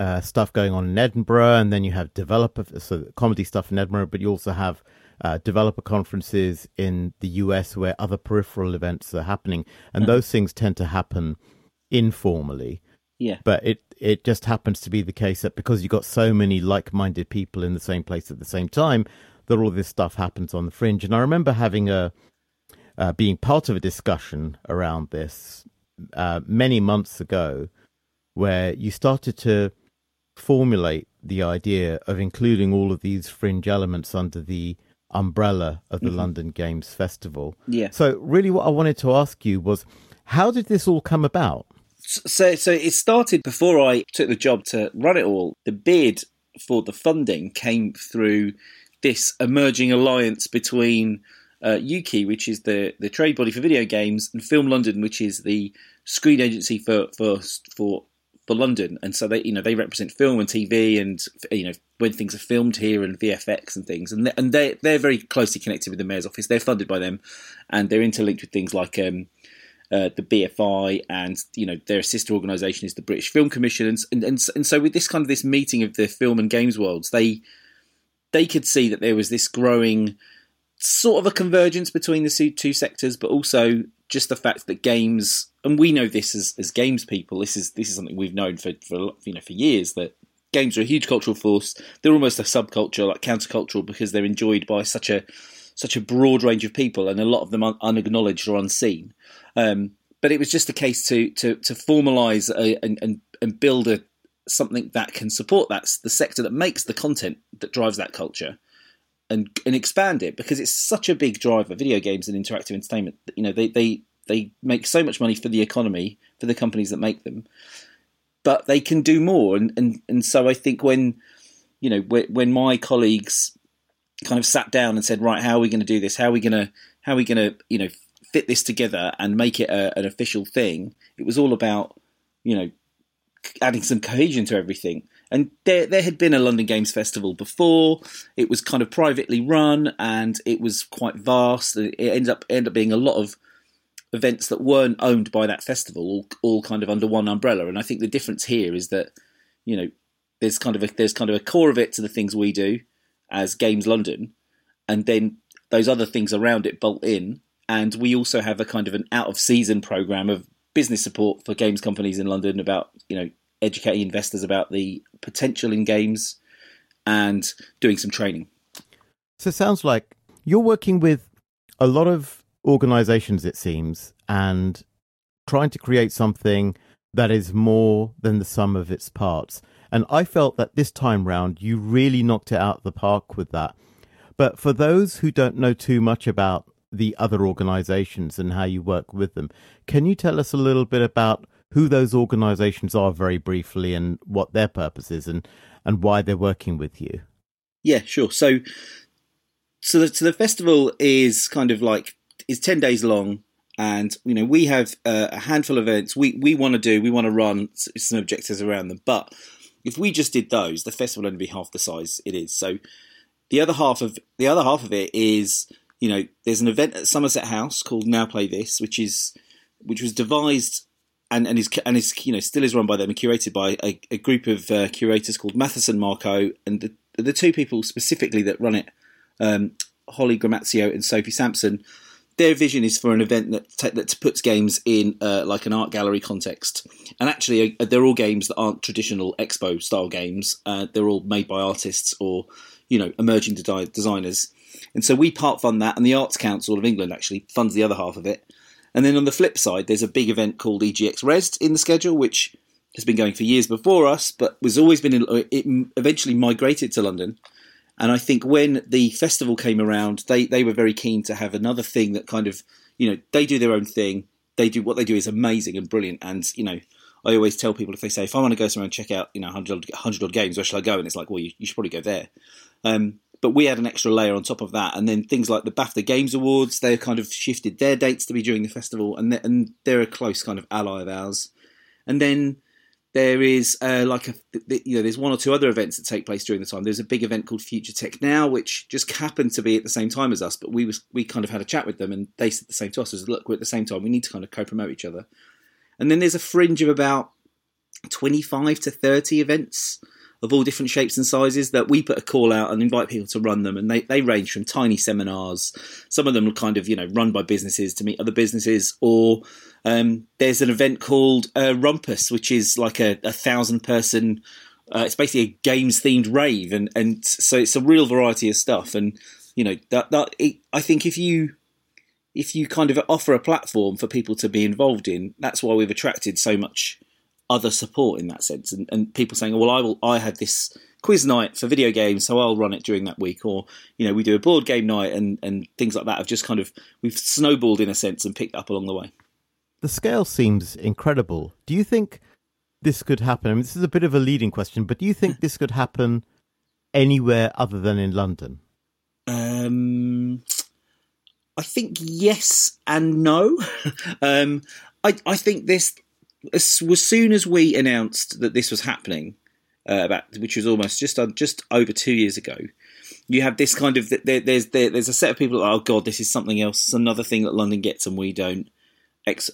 uh, stuff going on in Edinburgh, and then you have developer so comedy stuff in Edinburgh, but you also have uh, developer conferences in the US where other peripheral events are happening, and mm-hmm. those things tend to happen informally. Yeah. But it it just happens to be the case that because you've got so many like minded people in the same place at the same time, that all this stuff happens on the fringe. And I remember having a uh, being part of a discussion around this uh, many months ago, where you started to formulate the idea of including all of these fringe elements under the umbrella of the mm-hmm. London Games Festival. Yeah. So really what I wanted to ask you was how did this all come about? So so it started before I took the job to run it all. The bid for the funding came through this emerging alliance between uh, Ukie, which is the, the trade body for video games, and Film London, which is the screen agency for for for for London, and so they you know they represent film and TV, and you know when things are filmed here and VFX and things, and they, and they they're very closely connected with the mayor's office. They're funded by them, and they're interlinked with things like. Um, uh, the BFI and you know their sister organisation is the British Film Commission and, and and and so with this kind of this meeting of the film and games worlds they they could see that there was this growing sort of a convergence between the two sectors, but also just the fact that games, and we know this as, as games people. This is this is something we've known for, for you know for years that games are a huge cultural force. They're almost a subculture, like countercultural, because they're enjoyed by such a such a broad range of people, and a lot of them are unacknowledged or unseen. Um, but it was just a case to to to formalise and, and and build a something that can support that's the sector that makes the content that drives that culture and and expand it because it's such a big driver video games and interactive entertainment you know they they they make so much money for the economy for the companies that make them but they can do more and and, and so i think when you know when my colleagues kind of sat down and said right how are we going to do this how are we going to how are we going to you know fit this together and make it a, an official thing it was all about you know adding some cohesion to everything. And there, there had been a London Games Festival before. It was kind of privately run, and it was quite vast. It ended up ended up being a lot of events that weren't owned by that festival, all, all kind of under one umbrella. And I think the difference here is that you know there's kind of a there's kind of a core of it to the things we do as Games London, and then those other things around it bolt in. And we also have a kind of an out of season program of business support for games companies in London about you know educating investors about the potential in games and doing some training. So it sounds like you're working with a lot of organizations, it seems, and trying to create something that is more than the sum of its parts. And I felt that this time round, you really knocked it out of the park with that. But for those who don't know too much about the other organizations and how you work with them. Can you tell us a little bit about who those organizations are very briefly and what their purpose is and, and why they're working with you? Yeah, sure. So so the, so the festival is kind of like is 10 days long and you know we have a handful of events we we want to do we want to run some objectives around them but if we just did those the festival would only be half the size it is so the other half of the other half of it is you know, there's an event at Somerset House called Now Play This, which is which was devised and, and is and is you know still is run by them and curated by a, a group of uh, curators called Matheson Marcault and the the two people specifically that run it, um, Holly Gramazio and Sophie Sampson. Their vision is for an event that t- that puts games in uh, like an art gallery context, and actually uh, they're all games that aren't traditional expo style games. Uh, they're all made by artists or you know emerging de- designers and so we part fund that, and the Arts Council of England actually funds the other half of it. And then on the flip side, there's a big event called EGX Rezzed in the schedule, which has been going for years before us, but was always been in, it eventually migrated to London. And I think when the festival came around, they they were very keen to have another thing that kind of you know they do their own thing. They do what they do is amazing and brilliant. And you know, I always tell people if they say if I want to go somewhere and check out you know hundred hundred odd games, where should I go? And it's like, well, you, you should probably go there. Um, but we had an extra layer on top of that, and then things like the BAFTA Games Awards, they kind of shifted their dates to be during the festival, and they're, and they're a close kind of ally of ours. And then there is uh, like a you know there's one or two other events that take place during the time. There's a big event called Future Tech Now, which just happened to be at the same time as us, but we was we kind of had a chat with them, and they said the same to us as look, we're at the same time. We need to kind of co-promote each other. And then there's a fringe of about 25 to 30 events of all different shapes and sizes that we put a call out and invite people to run them. And they, they range from tiny seminars, some of them are kind of, you know, run by businesses to meet other businesses, or um, there's an event called uh, Rumpus, which is like a, a thousand person, uh, it's basically a games themed rave. And, and so it's a real variety of stuff. And, you know, that, that it, I think if you, if you kind of offer a platform for people to be involved in, that's why we've attracted so much other support in that sense, and, and people saying, "Well, I will. I have this quiz night for video games, so I'll run it during that week." Or you know, we do a board game night, and and things like that. Have just kind of we've snowballed in a sense and picked up along the way. The scale seems incredible. Do you think this could happen? I mean, this is a bit of a leading question, but do you think this could happen anywhere other than in London? Um, I think yes and no. um, I I think this as, as soon as we announced that this was happening, uh, about which was almost just uh, just over two years ago, you have this kind of there, there's there, there's a set of people. That, oh God, this is something else. It's another thing that London gets and we don't.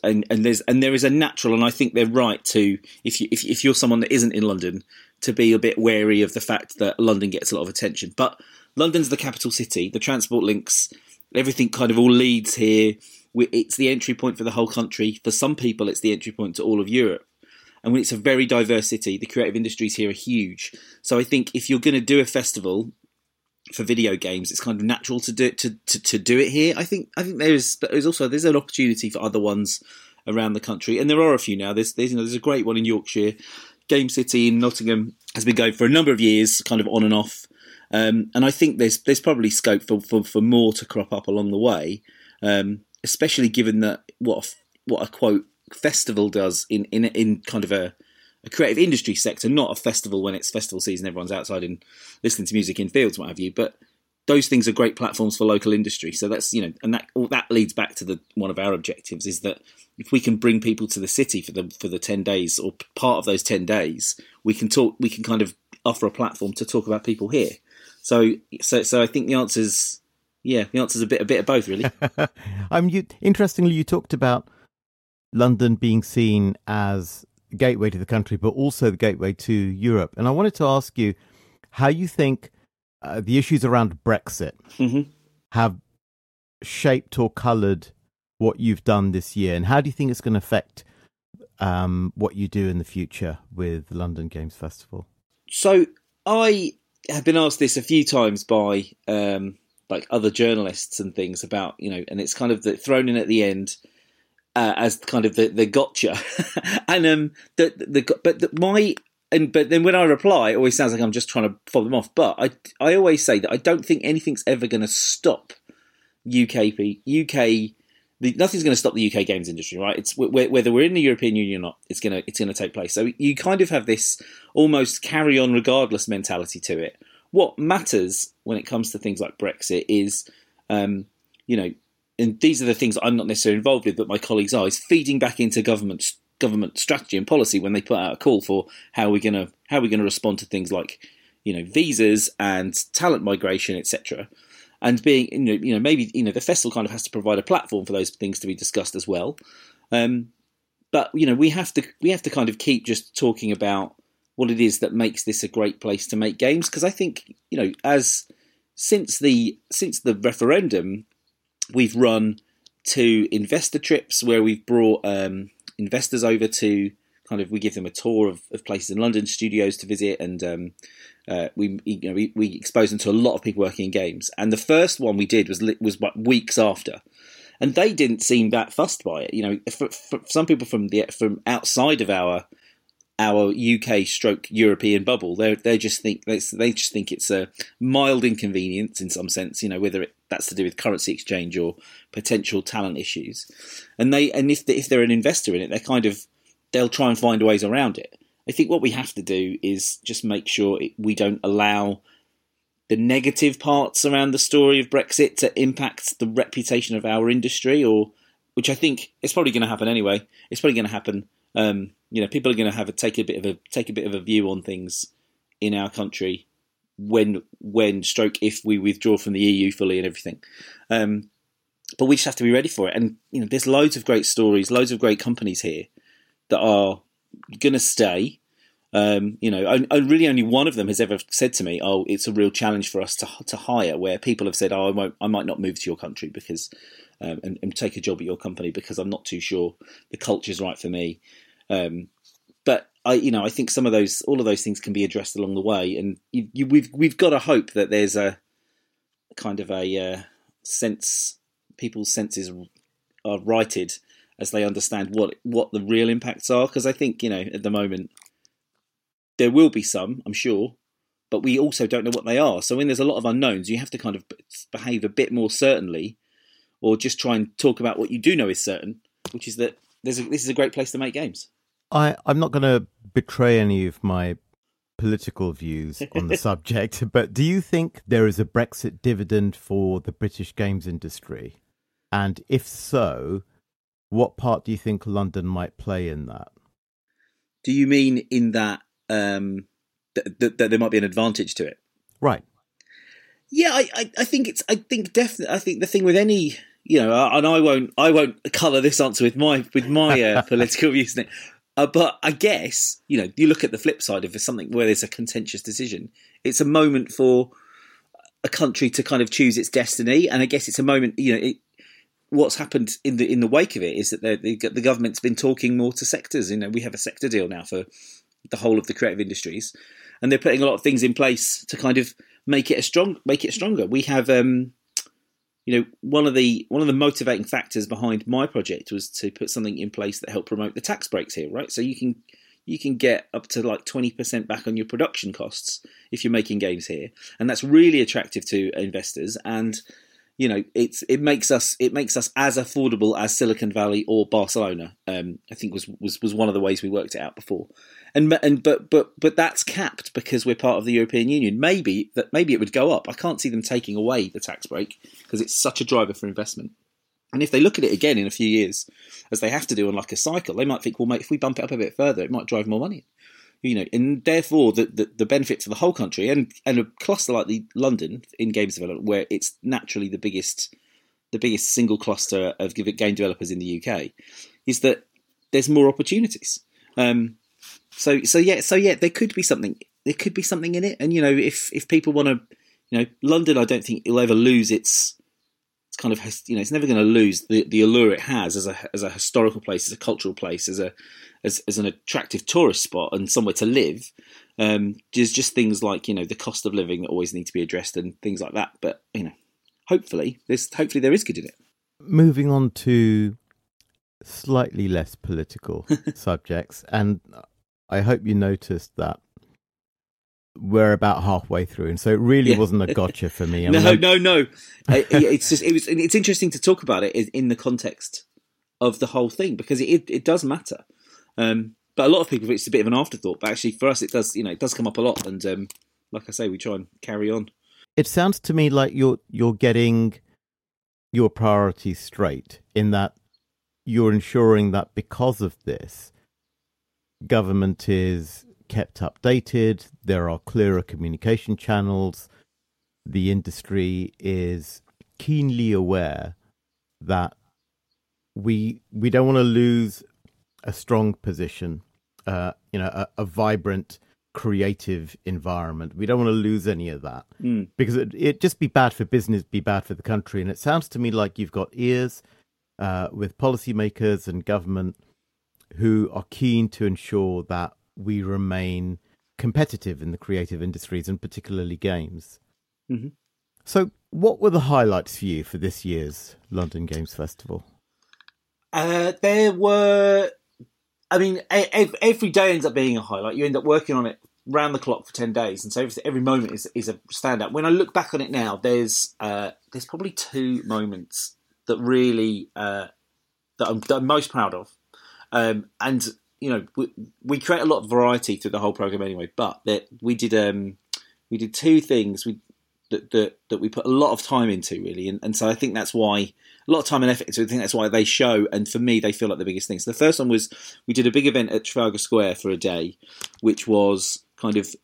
And, and there's and there is a natural, and I think they're right to if you if, if you're someone that isn't in London to be a bit wary of the fact that London gets a lot of attention. But London's the capital city. The transport links, everything kind of all leads here it's the entry point for the whole country. For some people, it's the entry point to all of Europe. And when it's a very diverse city, the creative industries here are huge. So I think if you're going to do a festival for video games, it's kind of natural to do it, to, to, to do it here. I think I think there's but there's also there's an opportunity for other ones around the country, and there are a few now. There's there's, you know, there's a great one in Yorkshire, Game City in Nottingham has been going for a number of years, kind of on and off. Um, and I think there's there's probably scope for, for, for more to crop up along the way, um, especially given that what a, what a quote festival does in in in kind of a, a creative industry sector, not a festival when it's festival season, everyone's outside and listening to music in fields, what have you. But those things are great platforms for local industry. So that's you know, and that that leads back to the one of our objectives is that if we can bring people to the city for the for the ten days or part of those ten days, we can talk. We can kind of offer a platform to talk about people here. So so so I think the answer is yeah, the answer's a bit a bit of both really. um, you interestingly you talked about London being seen as gateway to the country, but also the gateway to Europe, and I wanted to ask you how you think uh, the issues around Brexit mm-hmm. have shaped or coloured what you've done this year, and how do you think it's going to affect um, what you do in the future with the London Games Festival? So I have been asked this a few times by um, like other journalists and things about you know, and it's kind of the, thrown in at the end. Uh, as kind of the, the gotcha, and um, the the but the, my and but then when I reply, it always sounds like I'm just trying to fob them off. But I I always say that I don't think anything's ever going to stop UK UK the, nothing's going to stop the UK games industry, right? It's whether we're in the European Union or not, it's going to it's going to take place. So you kind of have this almost carry on regardless mentality to it. What matters when it comes to things like Brexit is, um, you know, and these are the things I'm not necessarily involved with, but my colleagues are, is feeding back into government government strategy and policy when they put out a call for how we're to how we're to respond to things like, you know, visas and talent migration, etc and being you know, you know maybe you know the festival kind of has to provide a platform for those things to be discussed as well. Um, but you know we have to we have to kind of keep just talking about what it is that makes this a great place to make games. Because I think you know as since the since the referendum we've run two investor trips where we've brought um, investors over to kind of we give them a tour of, of places in London studios to visit and um, uh, we you know we, we exposed them to a lot of people working in games, and the first one we did was was weeks after, and they didn't seem that fussed by it. You know, for, for some people from the from outside of our our UK stroke European bubble, they they just think they, they just think it's a mild inconvenience in some sense. You know, whether it, that's to do with currency exchange or potential talent issues, and they and if they, if they're an investor in it, they're kind of they'll try and find ways around it. I think what we have to do is just make sure we don't allow the negative parts around the story of Brexit to impact the reputation of our industry, or which I think is probably going to happen anyway. It's probably going to happen. Um, you know, people are going to have a take a bit of a take a bit of a view on things in our country when when stroke if we withdraw from the EU fully and everything. Um, but we just have to be ready for it. And you know, there's loads of great stories, loads of great companies here that are going to stay. Um, you know, I really only one of them has ever said to me, "Oh, it's a real challenge for us to to hire." Where people have said, "Oh, I won't, I might not move to your country because um, and, and, take a job at your company because I'm not too sure the culture's right for me." Um, but I, you know, I think some of those, all of those things can be addressed along the way, and you, you, we've we've got to hope that there's a kind of a uh, sense, people's senses are righted as they understand what what the real impacts are. Because I think you know at the moment there will be some, I'm sure, but we also don't know what they are. So when there's a lot of unknowns, you have to kind of behave a bit more certainly, or just try and talk about what you do know is certain, which is that a, this is a great place to make games. I I'm not going to betray any of my political views on the subject, but do you think there is a Brexit dividend for the British games industry? And if so, what part do you think London might play in that? Do you mean in that um, that, that there might be an advantage to it? Right. Yeah, I, I, I think it's. I think definitely. I think the thing with any, you know, and I won't, I won't colour this answer with my with my uh, political views. Uh, but I guess you know, you look at the flip side of something where there's a contentious decision. It's a moment for a country to kind of choose its destiny, and I guess it's a moment. You know, it, what's happened in the in the wake of it is that the, the government's been talking more to sectors. You know, we have a sector deal now for the whole of the creative industries, and they're putting a lot of things in place to kind of make it a strong make it stronger. We have. Um, you know, one of the one of the motivating factors behind my project was to put something in place that helped promote the tax breaks here, right? So you can you can get up to like 20% back on your production costs if you're making games here and that's really attractive to investors and you know it's it makes us it makes us as affordable as Silicon Valley or Barcelona. Um, I think was was was one of the ways we worked it out before, and and but but but that's capped because we're part of the European Union. Maybe that maybe it would go up. I can't see them taking away the tax break because it's such a driver for investment. And if they look at it again in a few years, as they have to do on like a cycle, they might think, well, mate, if we bump it up a bit further, it might drive more money you know, and therefore the, the, the benefit to the whole country and and a cluster like the London in games development, where it's naturally the biggest the biggest single cluster of game developers in the UK, is that there's more opportunities. Um, so so yeah so yeah there could be something there could be something in it, and you know if if people want to, you know, London, I don't think it'll ever lose its it's kind of you know it's never going to lose the, the allure it has as a as a historical place, as a cultural place, as a as, as an attractive tourist spot and somewhere to live. Um, there's just things like you know the cost of living that always need to be addressed and things like that. But you know, hopefully, there's hopefully there is good in it. Moving on to slightly less political subjects, and I hope you noticed that we're about halfway through, and so it really yeah. wasn't a gotcha for me. I no, mean, no, no. it's just it was. It's interesting to talk about it in the context of the whole thing because it it does matter. Um, but a lot of people, it's a bit of an afterthought. But actually, for us, it does. You know, it does come up a lot. And um, like I say, we try and carry on. It sounds to me like you're you're getting your priorities straight in that you're ensuring that because of this, government is kept updated. There are clearer communication channels. The industry is keenly aware that we we don't want to lose a strong position, uh, you know, a, a, vibrant, creative environment. We don't want to lose any of that mm. because it it just be bad for business, be bad for the country. And it sounds to me like you've got ears uh, with policymakers and government who are keen to ensure that we remain competitive in the creative industries and particularly games. Mm-hmm. So, what were the highlights for you for this year's London Games Festival? Uh, there were, I mean, every day ends up being a highlight. You end up working on it round the clock for ten days, and so every, every moment is is a standout. When I look back on it now, there's uh, there's probably two moments that really uh, that, I'm, that I'm most proud of, um, and you know, we, we create a lot of variety through the whole program anyway. But that we did, um, we did two things we that, that that we put a lot of time into really, and, and so I think that's why a lot of time and effort. So I think that's why they show, and for me, they feel like the biggest things. So the first one was we did a big event at Trafalgar Square for a day, which was kind of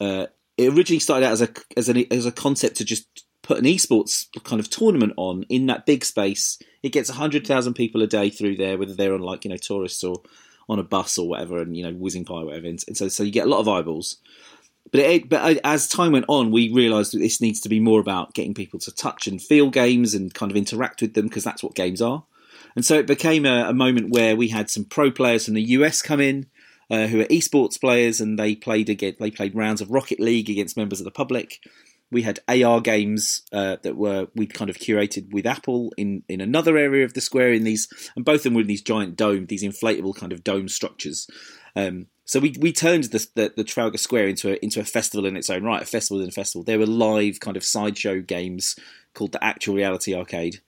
uh, it originally started out as a as an as a concept to just put an esports kind of tournament on in that big space. It gets hundred thousand people a day through there, whether they're on like you know tourists or on a bus or whatever, and you know whizzing by whatever, and, so so you get a lot of eyeballs. But it, but as time went on, we realised that this needs to be more about getting people to touch and feel games and kind of interact with them because that's what games are. And so it became a, a, moment where we had some pro players from the US come in, uh, who are esports players, and they played again. They played rounds of Rocket League against members of the public we had AR games uh, that were we kind of curated with Apple in in another area of the square in these, and both of them were in these giant dome, these inflatable kind of dome structures. Um, so we we turned the, the, the Trafalgar Square into a into a festival in its own right, a festival in a festival. There were live kind of sideshow games called the Actual Reality Arcade,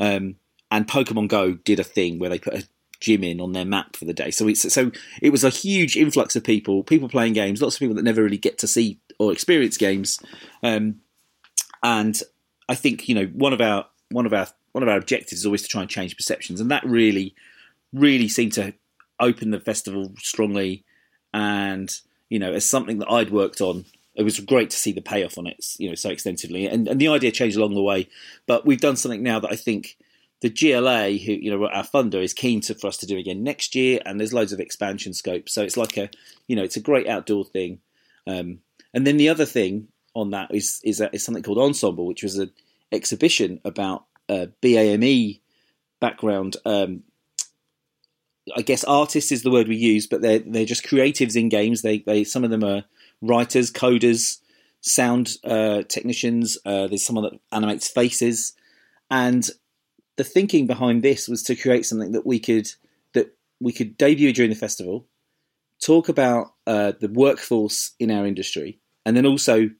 um, and Pokemon Go did a thing where they put a gym in on their map for the day. So it's so it was a huge influx of people, people playing games, lots of people that never really get to see or experience games. Um, and I think you know one of our one of our one of our objectives is always to try and change perceptions, and that really really seemed to open the festival strongly. And you know, as something that I'd worked on it was great to see the payoff on it, you know, so extensively. And, and the idea changed along the way, but we've done something now that I think the GLA, who you know our funder, is keen to, for us to do again next year, and there's loads of expansion scope. So it's like a, you know, it's a great outdoor thing. Um, and then the other thing on that is is, is something called Ensemble, which was an exhibition about uh, BAME background. Um, I guess artists is the word we use, but they're they're just creatives in games. They they some of them are writers, coders, sound uh, technicians. Uh, there's someone that animates faces, and the thinking behind this was to create something that we could that we could debut during the festival, talk about uh, the workforce in our industry, and then also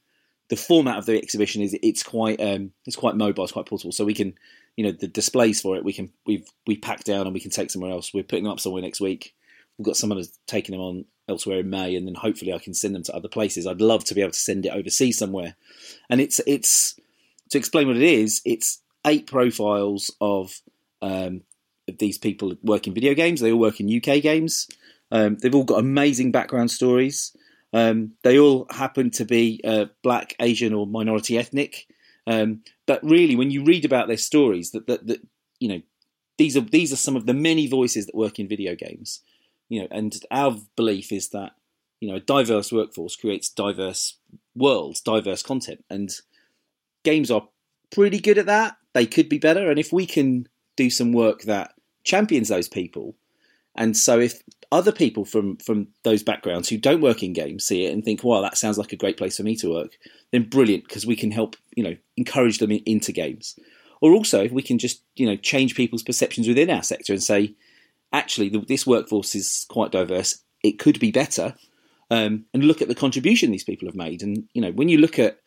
the format of the exhibition is it's quite um, it's quite mobile, it's quite portable, so we can you know the displays for it we can we've we pack down and we can take somewhere else. We're putting them up somewhere next week. We've got someone who's taking them on elsewhere in May, and then hopefully I can send them to other places. I'd love to be able to send it overseas somewhere. And it's it's to explain what it is. It's eight profiles of um, these people working video games. They all work in UK games. Um, they've all got amazing background stories. Um, they all happen to be uh, black, Asian, or minority ethnic. Um, but really, when you read about their stories, that, that that you know these are these are some of the many voices that work in video games. You know, and our belief is that you know a diverse workforce creates diverse worlds, diverse content, and games are pretty good at that. They could be better, and if we can do some work that champions those people, and so if other people from from those backgrounds who don't work in games see it and think, "Wow, that sounds like a great place for me to work," then brilliant because we can help you know encourage them in, into games. Or also, if we can just you know change people's perceptions within our sector and say, actually, the, this workforce is quite diverse. It could be better, um, and look at the contribution these people have made. And you know, when you look at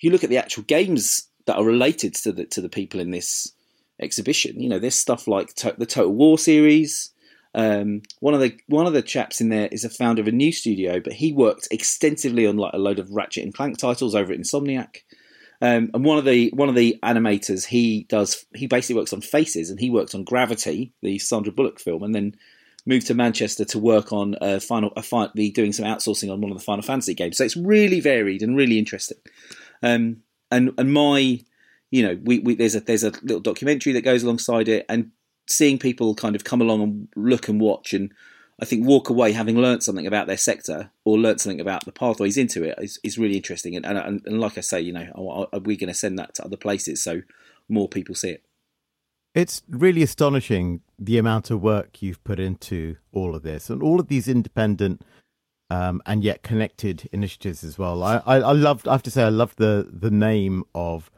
you look at the actual games that are related to the to the people in this exhibition, you know, there's stuff like to- the Total War series. Um, one of the one of the chaps in there is a founder of a new studio, but he worked extensively on like a load of Ratchet and Clank titles over at Insomniac. Um, and one of the one of the animators, he does he basically works on Faces, and he worked on Gravity, the Sandra Bullock film, and then moved to Manchester to work on a final a fi- doing some outsourcing on one of the Final Fantasy games. So it's really varied and really interesting. Um, and and my you know we, we there's a there's a little documentary that goes alongside it, and seeing people kind of come along and look and watch and I think walk away having learnt something about their sector or learnt something about the pathways into it is, is really interesting. And, and, and like I say, you know, are we going to send that to other places so more people see it? It's really astonishing the amount of work you've put into all of this and all of these independent um, and yet connected initiatives as well. I, I, I loved, I have to say, I loved the the name of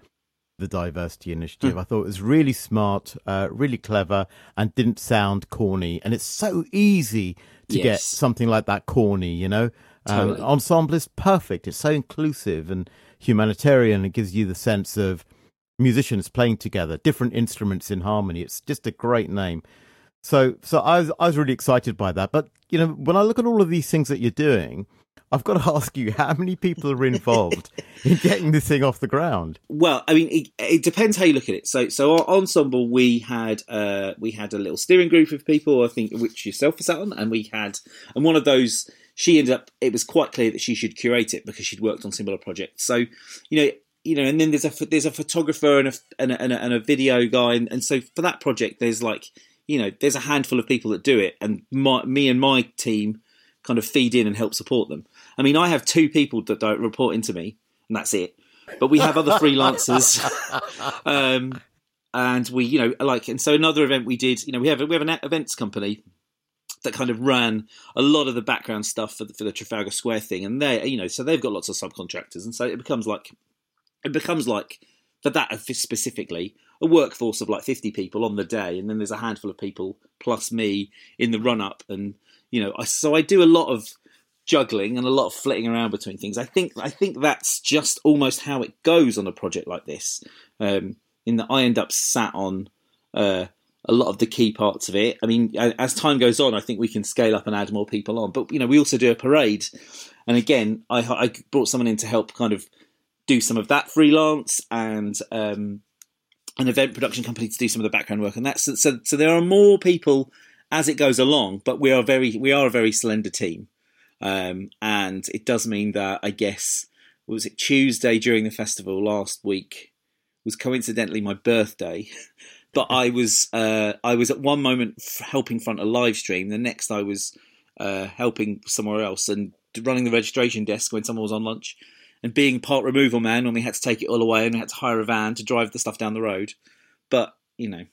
the diversity initiative. Mm. I thought it was really smart, uh, really clever, and didn't sound corny. And it's so easy to yes. get something like that corny, you know. Um, totally. Um, ensemble is perfect. It's so inclusive and humanitarian. It gives you the sense of musicians playing together, different instruments in harmony. It's just a great name. So, so I was I was really excited by that. But you know, when I look at all of these things that you're doing, I've got to ask you, how many people are involved in getting this thing off the ground? Well, I mean, it, it, depends how you look at it. So, so our ensemble, we had uh, we had a little steering group of people, I think, which yourself was on, and we had, and one of those, she ended up. It was quite clear that she should curate it because she'd worked on similar projects. So, you know, you know, and then there's a there's a photographer and a and a, and a, and a video guy, and, and so for that project, there's like, you know, there's a handful of people that do it, and my, me and my team kind of feed in and help support them. I mean, I have two people that don't report into me, and that's it. But we have other freelancers, um, and we, you know, like, and so another event we did, you know, we have we have an events company that kind of ran a lot of the background stuff for the, for the Trafalgar Square thing, and they, you know, so they've got lots of subcontractors, and so it becomes like it becomes like for that specifically a workforce of like 50 people on the day and then there's a handful of people plus me in the run up and you know so i do a lot of juggling and a lot of flitting around between things. I think I think that's just almost how it goes on a project like this. Um, in that I end up sat on uh, a lot of the key parts of it. I mean, as time goes on, I think we can scale up and add more people on. But you know, we also do a parade, and again, I, I brought someone in to help kind of do some of that freelance and um, an event production company to do some of the background work. And that's so. So there are more people as it goes along, but we are very we are a very slender team. Um, and it does mean that I guess was it Tuesday during the festival last week was coincidentally my birthday. but I was uh, I was at one moment helping front a live stream. The next I was uh, helping somewhere else and running the registration desk when someone was on lunch. And being part removal man when we had to take it all away and we had to hire a van to drive the stuff down the road. But you know,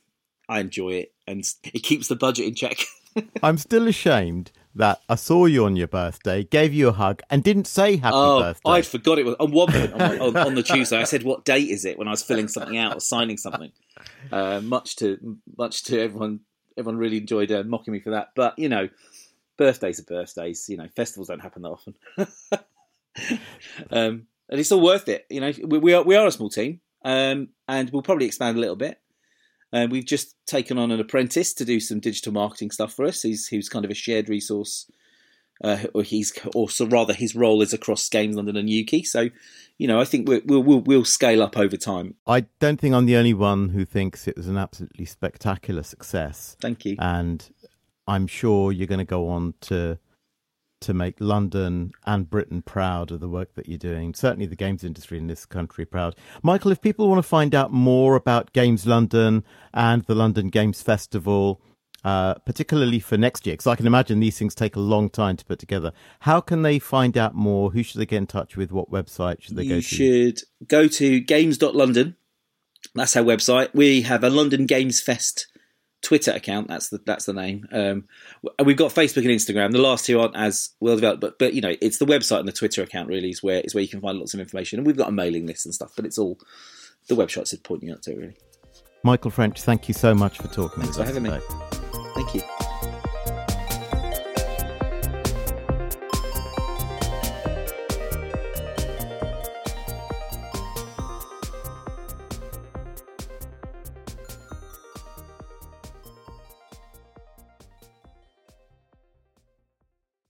I enjoy it, and it keeps the budget in check. I'm still ashamed that I saw you on your birthday, gave you a hug, and didn't say happy oh, birthday. I forgot it was on one point on, on, on, the Tuesday. I said, "What date is it?" When I was filling something out or signing something. Uh, much to much to everyone, everyone really enjoyed uh, mocking me for that. But you know, birthdays are birthdays. You know, festivals don't happen that often. um, and it's all worth it. You know, we, we, are we are a small team, um, and we'll probably expand a little bit. Uh, we've just taken on an apprentice to do some digital marketing stuff for us. He's who's kind of a shared resource, uh, or he's or so rather his role is across Games London and Ukie. So, you know, I think we'll, we'll we'll scale up over time. I don't think I'm the only one who thinks it was an absolutely spectacular success. Thank you, and I'm sure you're going to go on to to make London and Britain proud of the work that you're doing. Certainly, the games industry in this country proud. Michael, if people want to find out more about Games London and the London Games Festival, uh, particularly for next year, because I can imagine these things take a long time to put together. How can they find out more? Who should they get in touch with? What website should they you go to? You should go to games.london. That's our website. We have a London Games Fest Twitter account. That's the that's the name. Um, we've got Facebook and Instagram. The last two aren't as well developed, but but you know, it's the website and the Twitter account really is where is where you can find lots of information. And we've got a mailing list and stuff, but it's all the website's pointing out to really. Michael French, thank you so much for talking Thanks with for us having today. me. Thank you.